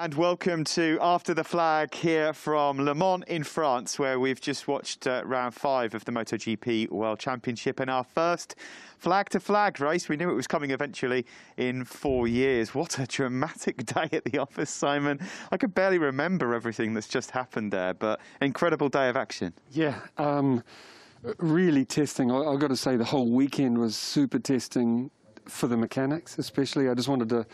And welcome to After the Flag here from Le Mans in France, where we've just watched uh, round five of the MotoGP World Championship and our first flag to flag race. We knew it was coming eventually in four years. What a dramatic day at the office, Simon. I could barely remember everything that's just happened there, but incredible day of action. Yeah. Um, really testing. I, I've got to say, the whole weekend was super testing for the mechanics, especially. I just wanted to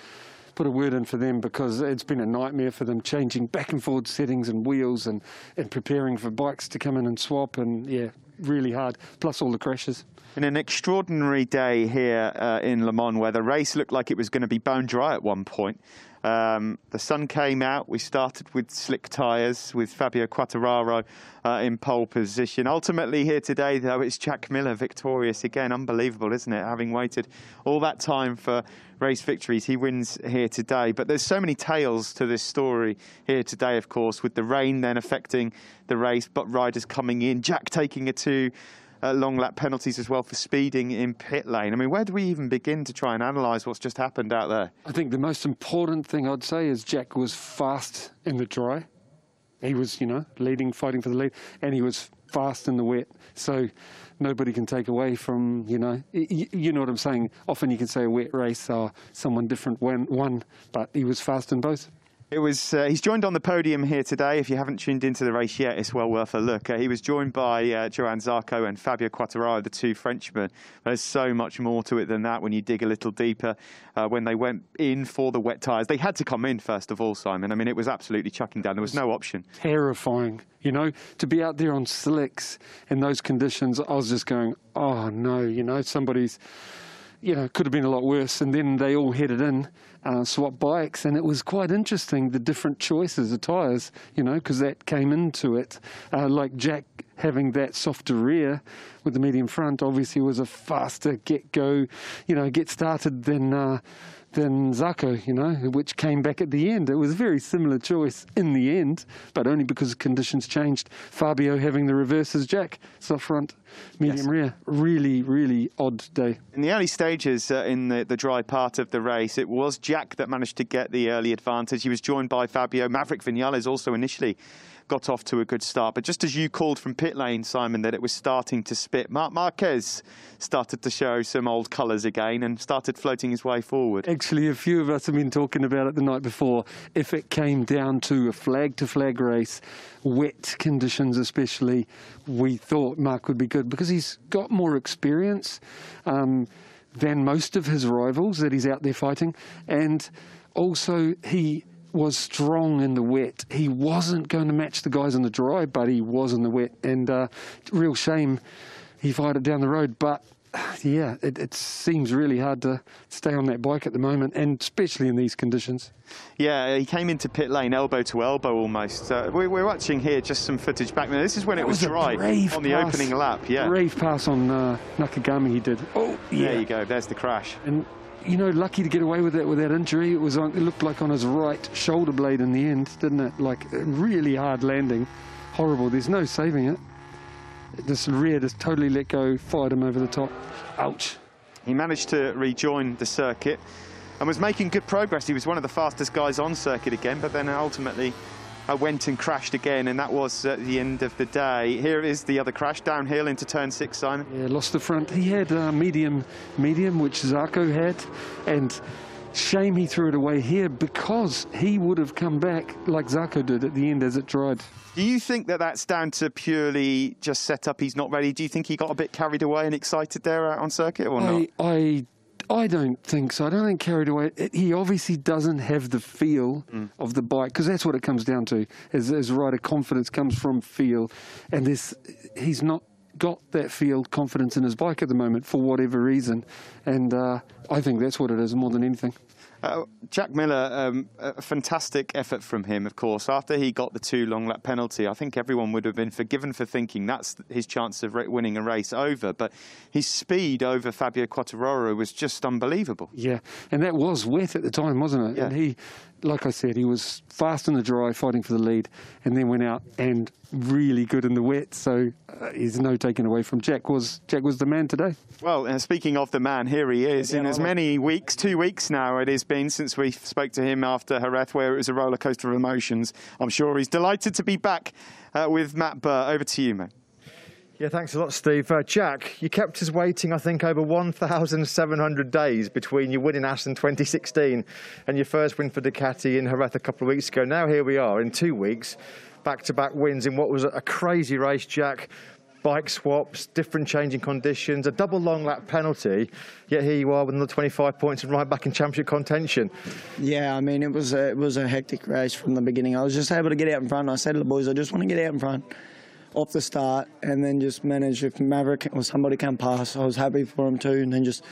put a word in for them because it's been a nightmare for them changing back and forward settings and wheels and, and preparing for bikes to come in and swap and yeah, really hard, plus all the crashes. In an extraordinary day here uh, in Le Mans where the race looked like it was going to be bone dry at one point. Um, the sun came out. We started with slick tyres with Fabio Quartararo uh, in pole position. Ultimately, here today, though, it's Jack Miller victorious again. Unbelievable, isn't it? Having waited all that time for race victories, he wins here today. But there's so many tales to this story here today, of course, with the rain then affecting the race, but riders coming in, Jack taking a two uh, long lap penalties as well for speeding in pit lane. I mean, where do we even begin to try and analyse what's just happened out there? I think the most important thing I'd say is Jack was fast in the dry. He was, you know, leading, fighting for the lead, and he was fast in the wet. So nobody can take away from, you know, you, know what I'm saying. Often you can say a wet race or someone different won, but he was fast in both. It was. Uh, he's joined on the podium here today. If you haven't tuned into the race yet, it's well worth a look. Uh, he was joined by uh, Johann Zarco and Fabio Quartararo, the two Frenchmen. There's so much more to it than that when you dig a little deeper. Uh, when they went in for the wet tyres, they had to come in first of all, Simon. I mean, it was absolutely chucking down. There was no option. Terrifying, you know, to be out there on slicks in those conditions. I was just going, oh no, you know, somebody's you know, could have been a lot worse. And then they all headed in, uh, swap bikes, and it was quite interesting the different choices of tyres, you know, because that came into it. Uh, like Jack having that softer rear with the medium front obviously was a faster get go, you know, get started than. Uh, than Zarco, you know, which came back at the end. It was a very similar choice in the end, but only because conditions changed. Fabio having the reverse as Jack, soft front, medium yes. rear. Really, really odd day. In the early stages, uh, in the, the dry part of the race, it was Jack that managed to get the early advantage. He was joined by Fabio. Maverick Vinales also initially got off to a good start. But just as you called from pit lane, Simon, that it was starting to spit, Marc Marquez started to show some old colours again and started floating his way forward. Actually, a few of us have been talking about it the night before. If it came down to a flag to flag race, wet conditions especially, we thought Marc would be good because he's got more experience um, than most of his rivals that he's out there fighting. And also, he was strong in the wet. He wasn't going to match the guys in the dry, but he was in the wet. And uh, real shame he fired it down the road. But yeah, it, it, seems really hard to stay on that bike at the moment, and especially in these conditions. Yeah, he came into pit lane elbow to elbow almost. Uh, we, are watching here just some footage back there. This is when that it was, was dry on the pass. opening lap. Yeah, brave pass on uh, Nakagami he did. Oh, yeah. There you go. There's the crash. And you know, lucky to get away with that with that injury. It was on, it looked like on his right shoulder blade in the end, didn't it? Like really hard landing, horrible. There's no saving it. This rear just totally let go, fired him over the top. Ouch. He managed to rejoin the circuit and was making good progress. He was one of the fastest guys on circuit again, but then ultimately uh, went and crashed again, and that was at the end of the day. Here is the other crash downhill into turn six, Simon. Yeah, lost the front. He had uh, medium, medium, which Zarco had, and shame he threw it away here because he would have come back like Zarco did at the end as it dried. Do you think that that's down to purely just set up? He's not ready. Do you think he got a bit carried away and excited there out on circuit or I, not? I I don't think so. I don't think carried away. He obviously doesn't have the feel mm. of the bike because that's what it comes down to. As, as rider confidence comes from feel, and this he's not got that feel confidence in his bike at the moment for whatever reason, and uh, I think that's what it is more than anything. Uh, Jack Miller, um, a fantastic effort from him, of course. After he got the two long lap penalty, I think everyone would have been forgiven for thinking that's his chance of winning a race over. But his speed over Fabio Quartararo was just unbelievable. Yeah, and that was wet at the time, wasn't it? Yeah. And he like I said, he was fast in the dry, fighting for the lead, and then went out and really good in the wet. So uh, he's no taking away from Jack. Was Jack was the man today? Well, uh, speaking of the man, here he is. In as many weeks, two weeks now it has been since we spoke to him after Jerez, where it was a roller coaster of emotions. I'm sure he's delighted to be back uh, with Matt Burt. Over to you, mate. Yeah, thanks a lot, Steve. Uh, Jack, you kept us waiting, I think, over 1,700 days between your win in Assen 2016 and your first win for Ducati in Jerez a couple of weeks ago. Now here we are in two weeks, back-to-back wins in what was a crazy race, Jack. Bike swaps, different changing conditions, a double long lap penalty. Yet here you are with another 25 points and right back in championship contention. Yeah, I mean it was a, it was a hectic race from the beginning. I was just able to get out in front. I said to the boys, I just want to get out in front off the start and then just manage if Maverick or somebody come past. I was happy for him too, and then just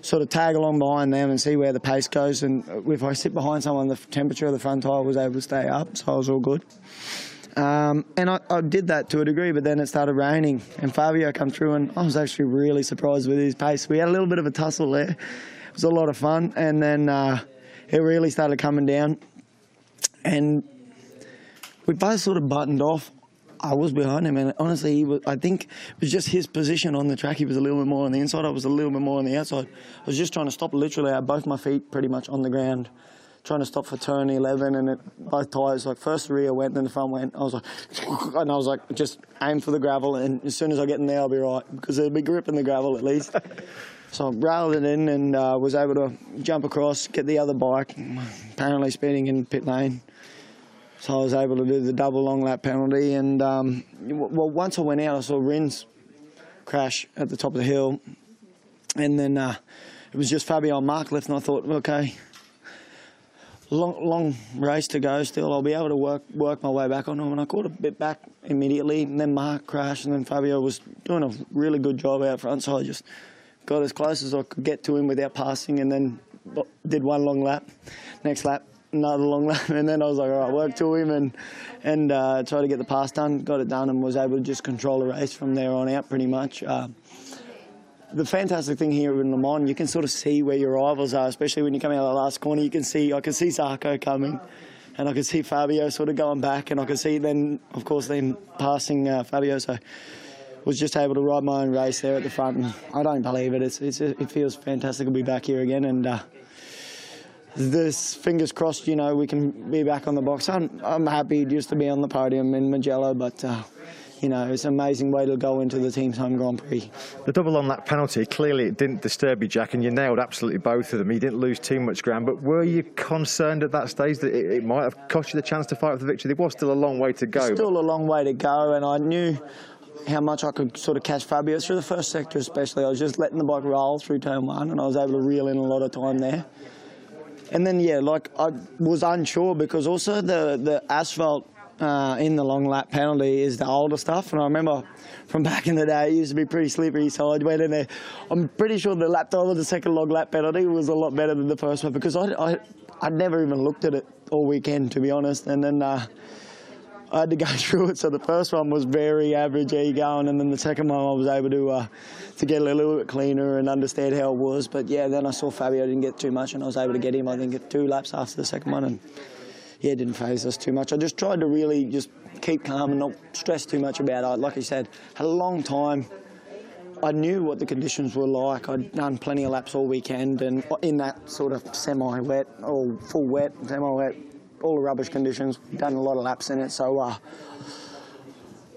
sort of tag along behind them and see where the pace goes. And if I sit behind someone, the temperature of the front tyre was able to stay up, so I was all good. Um, and I, I, did that to a degree, but then it started raining, and Fabio come through, and I was actually really surprised with his pace. We had a little bit of a tussle there. It was a lot of fun, and then uh, it really started coming down, and we both sort of buttoned off. I was behind him, and honestly, he was, I think it was just his position on the track. He was a little bit more on the inside. I was a little bit more on the outside. I was just trying to stop. Literally, I had both my feet pretty much on the ground, trying to stop for turn 11, and it, both tyres, like first the rear went, then the front went. I was like, and I was like, just aim for the gravel, and as soon as I get in there, I'll be right because there'll be grip in the gravel at least. so I rattled it in and uh, was able to jump across, get the other bike, apparently speeding in pit lane. So I was able to do the double long lap penalty. And um, well, once I went out, I saw Rins crash at the top of the hill. And then uh, it was just Fabio and Marc left, and I thought, okay, long, long race to go still. I'll be able to work work my way back on him. And I caught a bit back immediately. And then Marc crashed, and then Fabio was doing a really good job out front. So I just got as close as I could get to him without passing, and then did one long lap. Next lap, another long lap, and then I was like, all right, work to him and and uh, try to get the pass done. Got it done and was able to just control the race from there on out pretty much. Uh, the fantastic thing here in Le Mans, you can sort of see where your rivals are, especially when you come out of the last corner. You can see, I can see Zarco coming, and I can see Fabio sort of going back, and I can see then, of course, then passing uh, Fabio. So was just able to ride my own race there at the front, and I don't believe it. It's, it's it feels fantastic to be back here again, and uh, this fingers crossed, you know, we can be back on the box. I'm, I'm happy just to be on the podium in Mugello, but. Uh, you know, it's an amazing way to go into the team's home Grand Prix. The double on that penalty, clearly it didn't disturb you, Jack, and you nailed absolutely both of them. You didn't lose too much ground, but were you concerned at that stage that it, it might have cost you the chance to fight for the victory? There was still a long way to go. Still a long way to go, and I knew how much I could sort of catch Fabio through the first sector, especially. I was just letting the bike roll through turn one, and I was able to reel in a lot of time there. And then yeah, like I was unsure because also the the asphalt uh, in the long lap penalty is the older stuff, and I remember from back in the day it used to be pretty slippery. So I went in there. I'm pretty sure the lap time of the second long lap penalty was a lot better than the first one because I I I'd never even looked at it all weekend to be honest, and then. Uh, I had to go through it. So the first one was very average, going, and then the second one I was able to uh, to get a little bit cleaner and understand how it was. But yeah, then I saw Fabio didn't get too much, and I was able to get him. I think two laps after the second one, and yeah, didn't phase us too much. I just tried to really just keep calm and not stress too much about it. Like I said, had a long time. I knew what the conditions were like. I'd done plenty of laps all weekend, and in that sort of semi-wet or full wet, semi-wet all the rubbish conditions. We've done a lot of laps in it, so uh,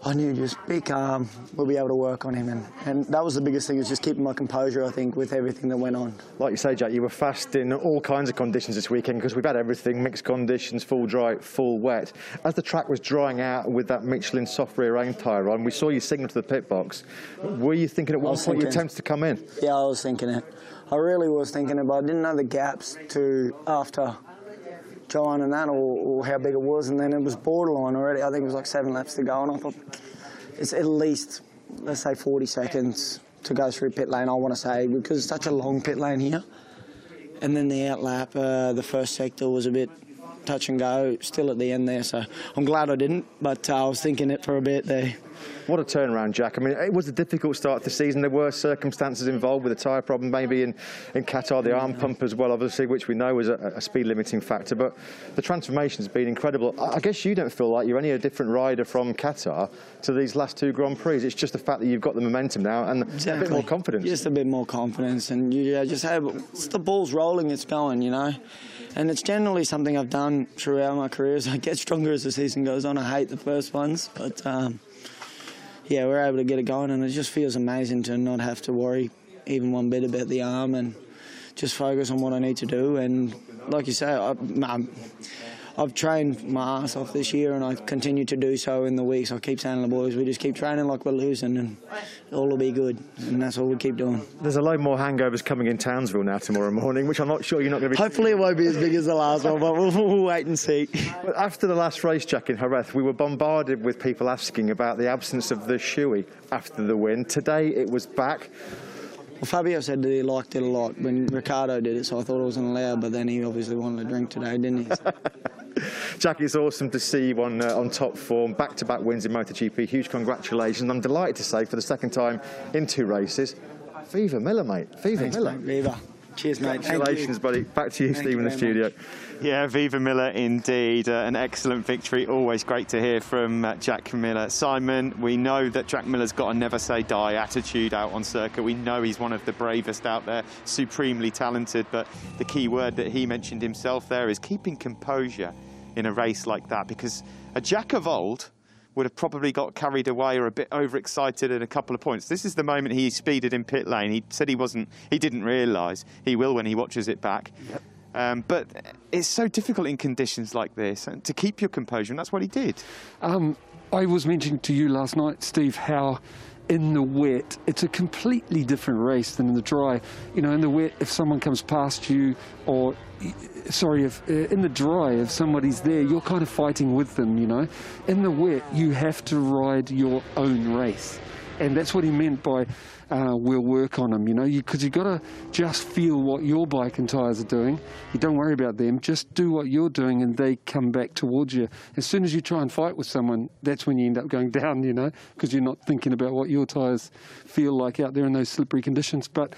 I knew just be calm. We'll be able to work on him, and, and that was the biggest thing is just keeping my composure. I think with everything that went on. Like you say, Jack, you were fast in all kinds of conditions this weekend because we've had everything: mixed conditions, full dry, full wet. As the track was drying out with that Michelin soft rear aim tyre on, we saw you signal to the pit box. Were you thinking at one point thinking, you attempted to come in? Yeah, I was thinking it. I really was thinking it, but I didn't know the gaps to after giant and that, or, or, how big it was, and then it was borderline already. I think it was like seven laps to go, and I thought it's at least let's say 40 seconds to go through pit lane. I want to say because it's such a long pit lane here, and then the outlap, uh, the first sector was a bit touch and go still at the end there. So I'm glad I didn't, but uh, I was thinking it for a bit there. What a turnaround, Jack. I mean, it was a difficult start to the season. There were circumstances involved with a tyre problem, maybe in, in Qatar, the arm pump as well, obviously, which we know was a, a speed limiting factor. But the transformation has been incredible. I, I guess you don't feel like you're any a different rider from Qatar to these last two Grand Prix. It's just the fact that you've got the momentum now and Exactly. a bit more confidence. Just a bit more confidence, and you yeah, just have it's the ball's rolling, it's going, you know. And it's generally something I've done throughout my career. As I get stronger as the season goes on. I hate the first ones, but um, yeah, we're able to get it going, and it just feels amazing to not have to worry even one bit about the arm and just focus on what I need to do. And like you say, I, I'm, I've trained my ass off this year, and I continue to do so in the weeks. I keep saying to the boys, we just keep training like we're losing, and all will be good. And that's all we keep doing. There's a load more hangovers coming in Townsville now tomorrow morning, which I'm not sure you're not going to be. Hopefully, it won't be as big as the last one, but we'll, we'll wait and see. But After the last race, Jack, in Jerez, we were bombarded with people asking about the absence of the shoey after the win. Today it was back. Well, Fabio said that he liked it a lot when Ricciardo did it, so I thought it wasn't allowed. But then he obviously wanted a drink today, didn't he? Jack, it's awesome to see you on, uh, on top form, back-to-back wins in MotoGP. Huge congratulations. I'm delighted to say for the second time in two races, Viva Miller, mate. Viva Thanks, Miller. mate. Viva. Cheers, mate. Congratulations, buddy. Back to you, Thank Steve, you in the studio. much. Yeah, Viva Miller indeed. Uh, an excellent victory. Always great to hear from uh, Jack Miller. Simon, we know that Jack Miller's got a never say die attitude out on circuit. We know he's one of the bravest out there, supremely talented. But the key word that he mentioned himself there is keeping composure in a race like that because a Jack of old would have probably got carried away or a bit overexcited at a couple of points. This is the moment he speeded in pit lane. He said he wasn't, he didn't realise. He will when he watches it back. Um, but it's so difficult in conditions like this and to keep your composure, and that's what he did. Um, I was mentioning to you last night, Steve, how in the wet it's a completely different race than in the dry. You know, in the wet, if someone comes past you, or sorry, if uh, in the dry, if somebody's there, you're kind of fighting with them. You know, in the wet, you have to ride your own race, and that's what he meant by. Uh, we'll work on them, you know, because you, have got to just feel what your bike and tyres are doing. You don't worry about them, just do what you're doing and they come back towards you. As soon as you try and fight with someone, that's when you end up going down, you know, because you're not thinking about what your tyres feel like out there in those slippery conditions. But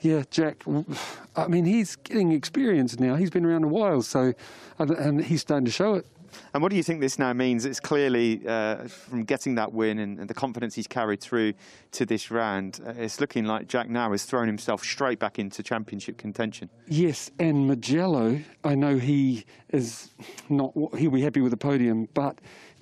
yeah, Jack, I mean, he's getting experience now. He's been around a while, so, and he's starting to show it. And what do you think this now means? It's clearly uh, from getting that win and, and, the confidence he's carried through to this round, uh, it's looking like Jack now has thrown himself straight back into championship contention. Yes, and Mugello, I know he is not, he'll be happy with the podium, but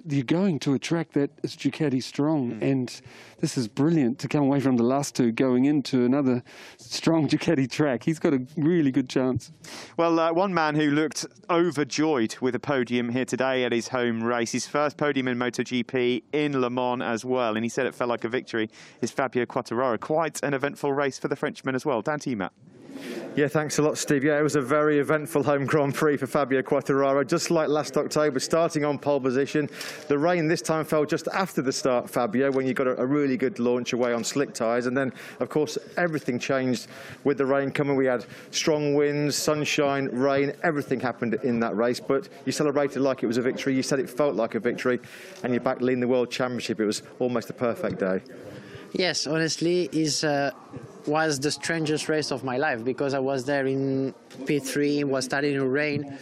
you're going to a track that is Ducati strong, mm. and this is brilliant to come away from the last two, going into another strong Ducati track. He's got a really good chance. Well, uh, one man who looked overjoyed with a podium here today at his home race, his first podium in MotoGP in Le Mans as well, and he said it felt like a victory, is Fabio Quartararo. Quite an eventful race for the Frenchman as well. You, Matt. Yeah, thanks a lot, Steve. Yeah, it was a very eventful home Grand Prix for Fabio Quartararo, just like last October, starting on pole position. The rain this time fell just after the start, Fabio, when you got a, a really good launch away on slick tyres. And then, of course, everything changed with the rain coming. We had strong winds, sunshine, rain, everything happened in that race. But you celebrated like it was a victory. You said it felt like a victory, and you're back leading the World Championship. It was almost a perfect day. Yes, honestly, is. Uh was the strangest race of my life because I was there in P3, was starting to rain,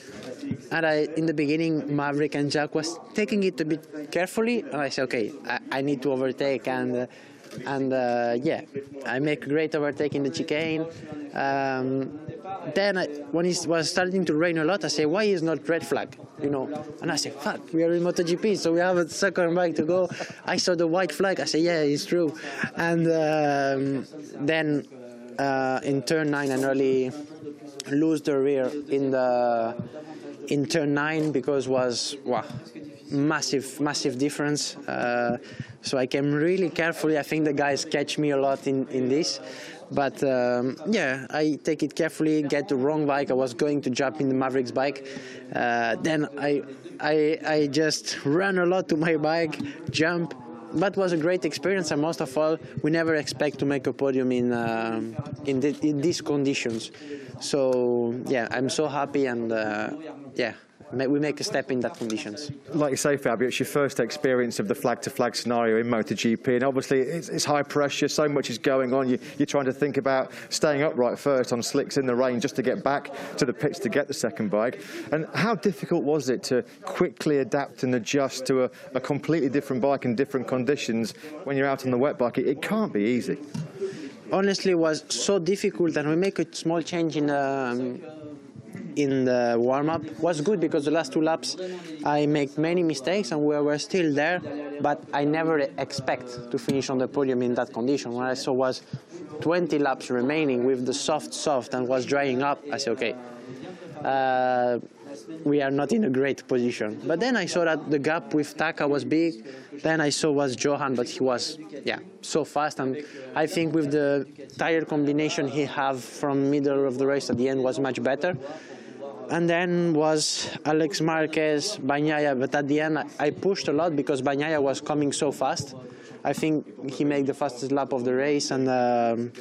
and I, in the beginning, Maverick and Jack was taking it a bit carefully, and I said, okay, I, I need to overtake, and uh, and uh, yeah, I make great overtake in the chicane. Um, then I, when it was starting to rain a lot, I say, why is not red flag? You know, and I say, fuck, we are in MotoGP, so we have a second bike to go. I saw the white flag. I say, yeah, it's true. And um, then uh, in turn nine, I nearly lose the rear in the in turn nine because was wow, massive, massive difference. Uh, so I came really carefully. I think the guys catch me a lot in, in this. But um, yeah, I take it carefully, get the wrong bike. I was going to jump in the Mavericks bike. Uh, then I, I, I just ran a lot to my bike, jump. That was a great experience, and most of all, we never expect to make a podium in uh, in, the, in, these conditions. So yeah, I'm so happy, and uh, yeah, we make a step in that conditions. Like you say, Fabio, it's your first experience of the flag to flag scenario in MotoGP, and obviously it's, it's high pressure, so much is going on. You, you're trying to think about staying upright first on slicks in the rain just to get back to the pits to get the second bike. And how difficult was it to quickly adapt and adjust to a, a completely different bike in different conditions when you're out on the wet bike? It, it can't be easy. honestly it was so difficult and we make a small change in um, in the warm up was good because the last two laps I made many mistakes and we were still there but I never expect to finish on the podium in that condition what I saw was 20 laps remaining with the soft soft and was drying up I said okay uh, we are not in a great position. But then I saw that the gap with Taka was big. Then I saw was Johann, but he was yeah so fast, and I think with the tire combination he have from middle of the race at the end was much better. And then was Alex Marquez, Bagnaia, but at the end I- pushed a lot because Bagnaia was coming so fast. I think he made the fastest lap of the race, and um,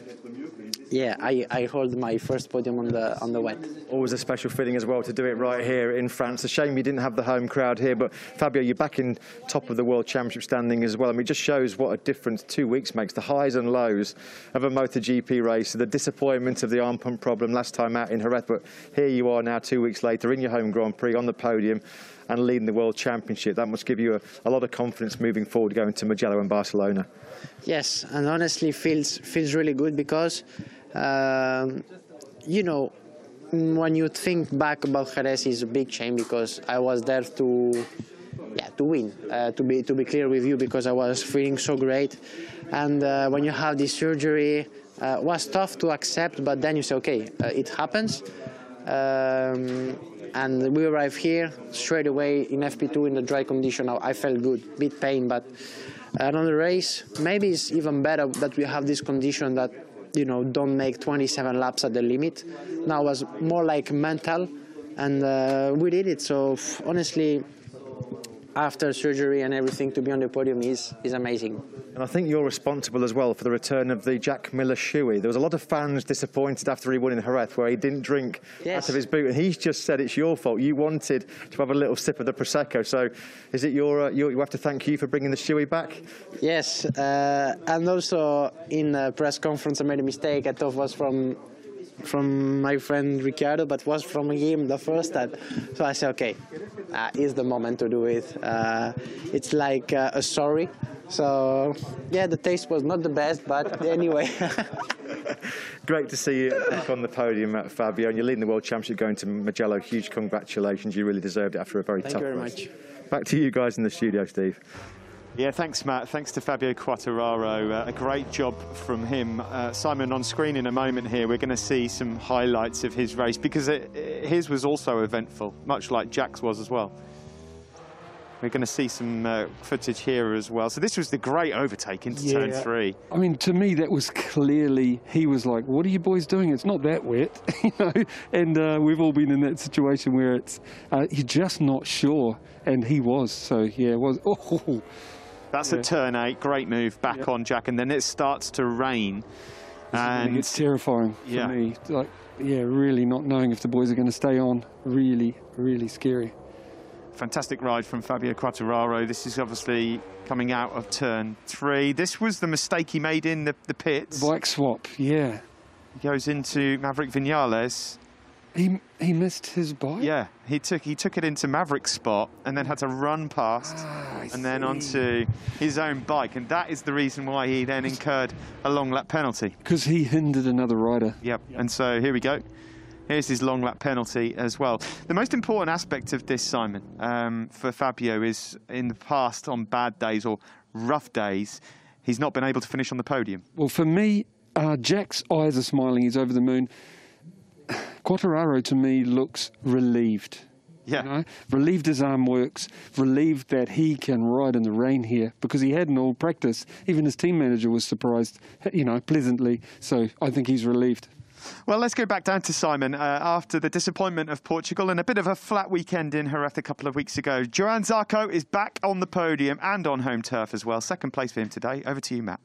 yeah, I, I hold my first podium on the on the wet. Always a special feeling as well to do it right here in France. A shame you didn't have the home crowd here, but Fabio, you're back in top of the World Championship standing as well. I mean, it just shows what a difference two weeks makes. The highs and lows of a MotoGP race, the disappointment of the arm pump problem last time out in Jerez, but here you are now two weeks later in your home Grand Prix on the podium and leading the World Championship. That must give you a, a lot of confidence moving forward going to Mugello and Barcelona. Yes, and honestly feels feels really good because, um, you know, when you think back about Jerez, is a big shame because I was there to, yeah, to win. Uh, to be to be clear with you, because I was feeling so great, and uh, when you have this surgery, uh, was tough to accept. But then you say, okay, uh, it happens. Um, and we arrived here straight away in FP2 in the dry condition. I felt good, bit pain, but another race maybe it's even better that we have this condition that you know don't make 27 laps at the limit. Now was more like mental, and uh, we did it. So honestly, after surgery and everything, to be on the podium is is amazing. And I think you're responsible as well for the return of the Jack Miller shoey. There was a lot of fans disappointed after he won in Jerez where he didn't drink Yes. out of his boot. And he's just said it's your fault. You wanted to have a little sip of the Prosecco. So is it your, uh, your you have to thank you for bringing the shoey back? Yes, uh, and also in the press conference, I made a mistake. I thought was from from my friend Ricciardo, but was from him the first time. So I said, okay, uh, is the moment to do it. Uh, it's like uh, a sorry. So yeah, the taste was not the best, but anyway. Great to see you back on the podium, uh, Fabio. And you're leading the World Championship going to Mugello. Huge congratulations. You really deserved it after a very Thank tough you very race. much. Back to you guys in the studio, Steve. Yeah, thanks, Matt. Thanks to Fabio Quartararo. Uh, a great job from him. Uh, Simon, on screen in a moment here, we're going to see some highlights of his race because it, it- his was also eventful, much like Jack's was as well. We're going to see some uh, footage here as well. So this was the great overtake into turn three. I mean, to me, that was clearly he was like, "What are you boys doing? It's not that wet," you know. And uh, we've all been in that situation where it's uh, you're just not sure, and he was. So yeah, it was. Oh, That's Yeah. at turn eight. Great move back on Jack, and then it starts to rain. And it's terrifying for Yeah. me. Like, yeah, really not knowing if the boys are going to stay on. Really, really scary. Fantastic ride from Fabio Quartararo. This is obviously coming out of turn three. This was the mistake he made in the, the pits. Bike swap. Yeah, He goes into Maverick Vinales. He he missed his bike. Yeah, he took he took it into Maverick's spot and then had to run past Ah, I and then onto his own bike, and that is the reason why he then incurred a long lap penalty. because he hindered another rider. Yep. And so here we go. Here's his long lap penalty as well. The most important aspect of this, Simon, um, for Fabio is in the past on bad days or rough days, he's not been able to finish on the podium. Well, for me, uh, Jack's eyes are smiling. He's over the moon. Quartararo to me looks relieved. Yeah. You know, relieved his arm works, relieved that he can ride in the rain here because he hadn't all practice. Even his team manager was surprised, you know, pleasantly. So I think he's relieved. Well, let's go back down to Simon. Uh, after the disappointment of Portugal and a bit of a flat weekend in Jerez a couple of weeks ago, Johann Zarco is back on the podium and on home turf as well. Second place for him today. Over to you, Matt.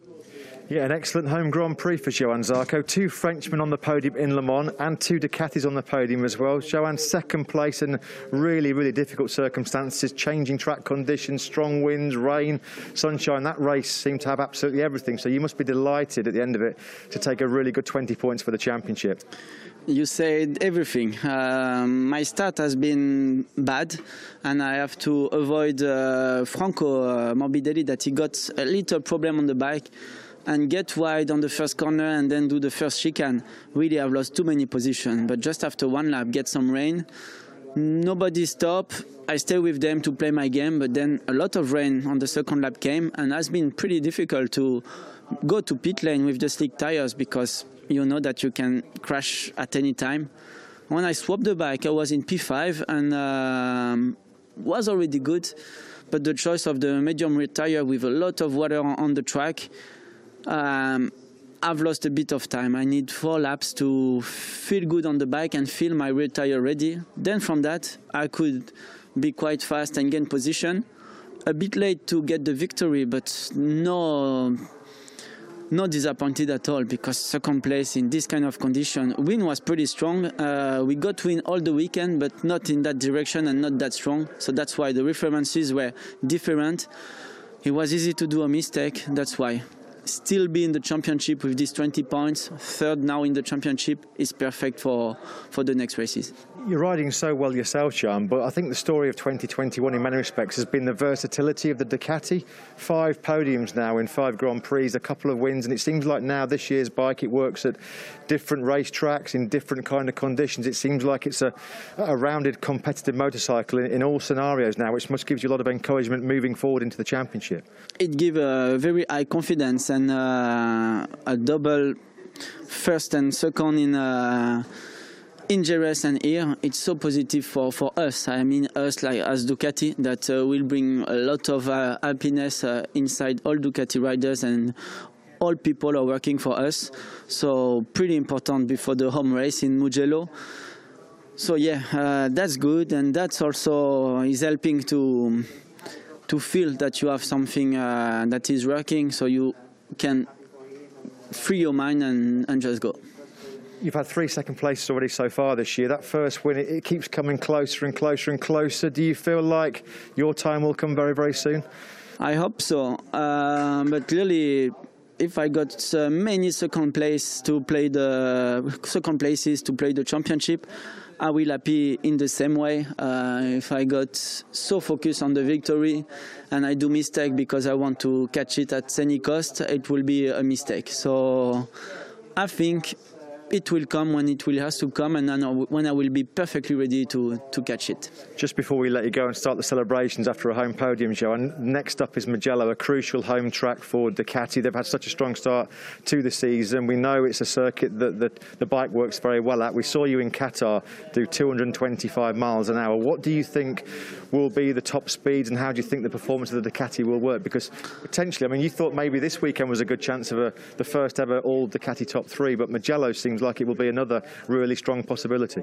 Yeah, an excellent home Grand Prix for Johann Zarco. Two Frenchmen on the podium in Le Mans and two Ducatis on the podium as well. Johann second place in really, really difficult circumstances, changing track conditions, strong winds, rain, sunshine. That race seemed to have absolutely everything. So you must be delighted at the end of it to take a really good 20 points for the championship. You said everything. Um, my start has been bad, and I have to avoid uh, Franco uh, Morbidelli that he got a little problem on the bike and get wide on the first corner and then do the first chicane. Really, I've lost too many positions. But just after one lap, get some rain. Nobody stop. I stay with them to play my game, but then a lot of rain on the second lap came, and has been pretty difficult to go to pit lane with the slick tires because you know that you can crash at any time. When I swapped the bike, I was in P5 and um, was already good, but the choice of the medium tire with a lot of water on the track um, I've lost a bit of time. I need four laps to feel good on the bike and feel my rear tire ready. Then from that, I could be quite fast and gain position. A bit late to get the victory, but no, not disappointed at all because second place in this kind of condition. Wind was pretty strong. Uh, we got wind all the weekend, but not in that direction and not that strong. So that's why the references were different. It was easy to do a mistake. That's why still be in the championship with these 20 points, third now in the championship, is perfect for, for the next races. You're riding so well yourself, Jean, but I think the story of 2021 in many respects has been the versatility of the Ducati. Five podiums now in five Grand Prix, a couple of wins, and it seems like now this year's bike it works at different race tracks in different kind of conditions. It seems like it's a, a rounded competitive motorcycle in, in, all scenarios now, which must give you a lot of encouragement moving forward into the championship. It gives a very high confidence and uh, a double first and second in. Uh, in and here, it's so positive for, for us. I mean, us like as Ducati, that uh, will bring a lot of uh, happiness uh, inside all Ducati riders and all people are working for us. So pretty important before the home race in Mugello. So yeah, uh, that's good, and that's also is helping to to feel that you have something that is working, so you can free your mind and, and just go. You've had three second places already so far this year. That first win, it, it, keeps coming closer and closer and closer. Do you feel like your time will come very, very soon? I hope so. Uh, but clearly, if I got uh, many second place to play the second places to play the championship, I will happy in the same way. Uh, if I got so focused on the victory and I do mistake because I want to catch it at any cost, it will be a mistake. So I think it will come when it will has to come, and then when I will be perfectly ready to, to catch it. Just before we let you go and start the celebrations after a home podium, Joe, and next up is Mugello, a crucial home track for Ducati. They've had such a strong start to the season. We know it's a circuit that, that the bike works very well at. We saw you in Qatar do 225 miles an hour. What do you think will be the top speeds, and how do you think the performance of the Ducati will work? Because potentially, I mean, you thought maybe this weekend was a good chance of a, the first ever all Ducati top three, but Mugello seems like it will be another really strong possibility.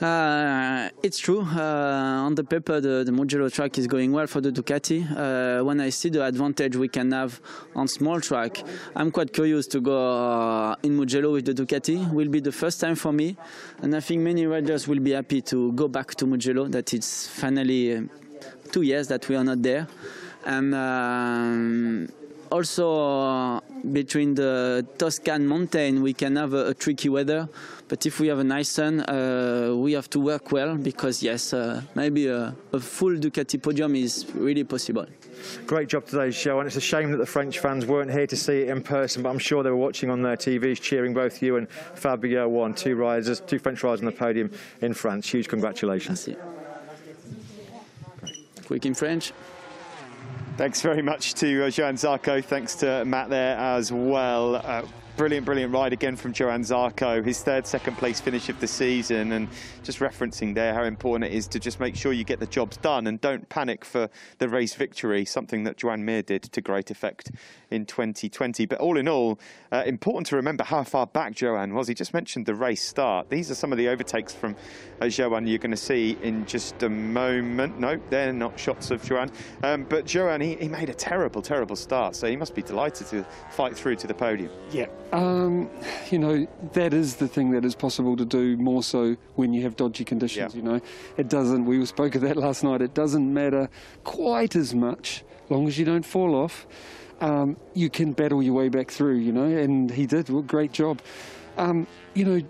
Uh, it's true. Uh, on the paper, the, the Mugello track is going well for the Ducati. Uh, when I see the advantage we can have on small track, I'm quite curious to go uh, in Mugello with the Ducati. Will be the first time for me, and I think many riders will be happy to go back to Mugello. That it's finally uh, two years that we are not there, and. Um, also uh, between the Toscan mountain we can have a, a, tricky weather but if we have a nice sun uh, we have to work well because yes uh, maybe a, a, full Ducati podium is really possible Great job today's show, and it's a shame that the French fans weren't here to see it in person, but I'm sure they were watching on their TVs, cheering both you and Fabio One, two riders, two French riders on the podium in France. Huge congratulations. Quick in French. Thanks very much to uh, Johann Zarco. Thanks to Matt there as well. Uh, brilliant, brilliant ride again from Johann Zarco, his third second place finish of the season. And just referencing there how important it is to just make sure you get the jobs done and don't panic for the race victory, something that Joan Mir did to great effect in 2020. But all in all, uh, important to remember how far back Johann was. He just mentioned the race start. These are some of the overtakes from uh, Johann you're going to see in just a moment. No, they're not shots of Johann. Um, but Johann, he, he made a terrible, terrible start. So he must be delighted to fight through to the podium. Yeah. Um, you know, that is the thing that is possible to do more so when you have dodgy conditions, Yeah. you know. It doesn't, we spoke of that last night, it doesn't matter quite as much, as long as you don't fall off. Um, you can battle your way back through, you know, and he did. Well, great job. Um, you know,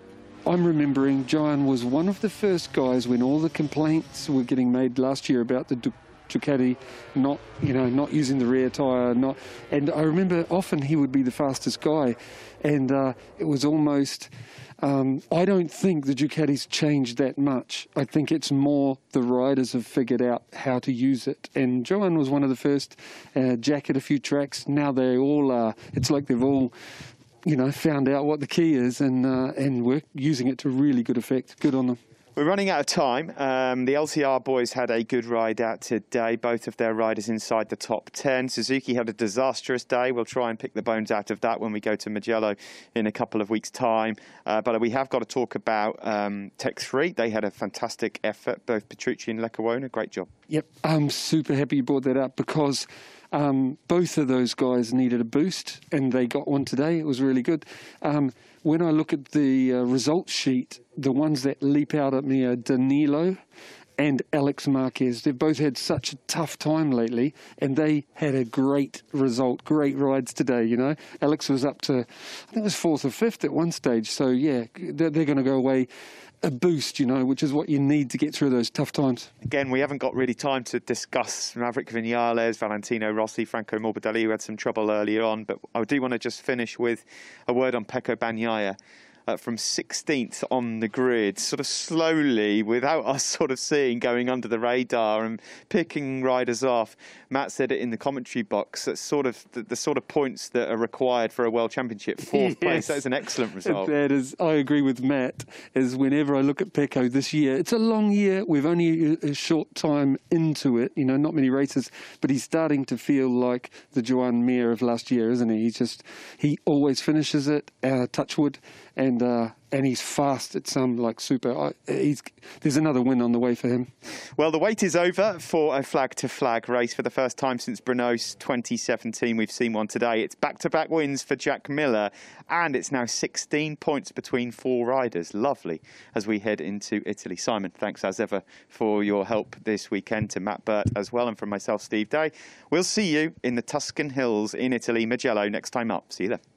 I'm remembering John was one of the first guys when all the complaints were getting made last year about the Ducati not, you know, not using the rear tyre, not, and I remember often he would be the fastest guy, and uh, it was almost. Um, I don't think the Ducati's changed that much. I think it's more the riders have figured out how to use it. And Johann was one of the first. Uh, Jack at a few tracks. Now they all are. It's like they've all you know, found out what the key is and uh, and we're using it to really good effect. Good on them. We're running out of time. Um, the LCR boys had a good ride out today, both of their riders inside the top 10. Suzuki had a disastrous day. We'll try and pick the bones out of that when we go to Mugello in a couple of weeks' time. Uh, but we have got to talk about um, Tech 3. They had a fantastic effort, both Petrucci and Lecuona. Great job. Yep, I'm super happy you brought that up because um, both of those guys needed a boost and they got one today. It was really good. Um, when I look at the uh, results sheet, the ones that leap out at me are Danilo and Alex Marquez. They've both had such a tough time lately, and they had a great result, great rides today. You know, Alex was up to, I think it was fourth or fifth at one stage. So yeah, they're, they're going to go away a boost, you know, which is what you need to get through those tough times. Again, we haven't got really time to discuss Maverick Vinales, Valentino Rossi, Franco Morbidelli, who had some trouble earlier on. But I do want to just finish with a word on Pecco Bagnaia. Uh, from 16th on the grid, sort of slowly, without us sort of seeing, going under the radar and picking riders off. Matt said it in the commentary box. That's sort of the, the sort of points that are required for a world championship. Fourth place. Yes. That is an excellent result. That is, I agree with Matt. Is whenever I look at Pecco this year, it's a long year. We've only a, a short time into it. You know, not many races, but he's starting to feel like the Joan Mir of last year, isn't he? He's just he always finishes it. Uh, touchwood, and uh, and he's fast at some like super. I, he's there's another win on the way for him. Well, the wait is over for a flag to flag race for the first time since Brno's 2017. We've seen one today. It's back to back wins for Jack Miller, and it's now 16 points between four riders. Lovely as we head into Italy. Simon, thanks as ever for your help this weekend to Matt Burt as well, and from myself, Steve Day. We'll see you in the Tuscan Hills in Italy, Mugello, next time up. See you there.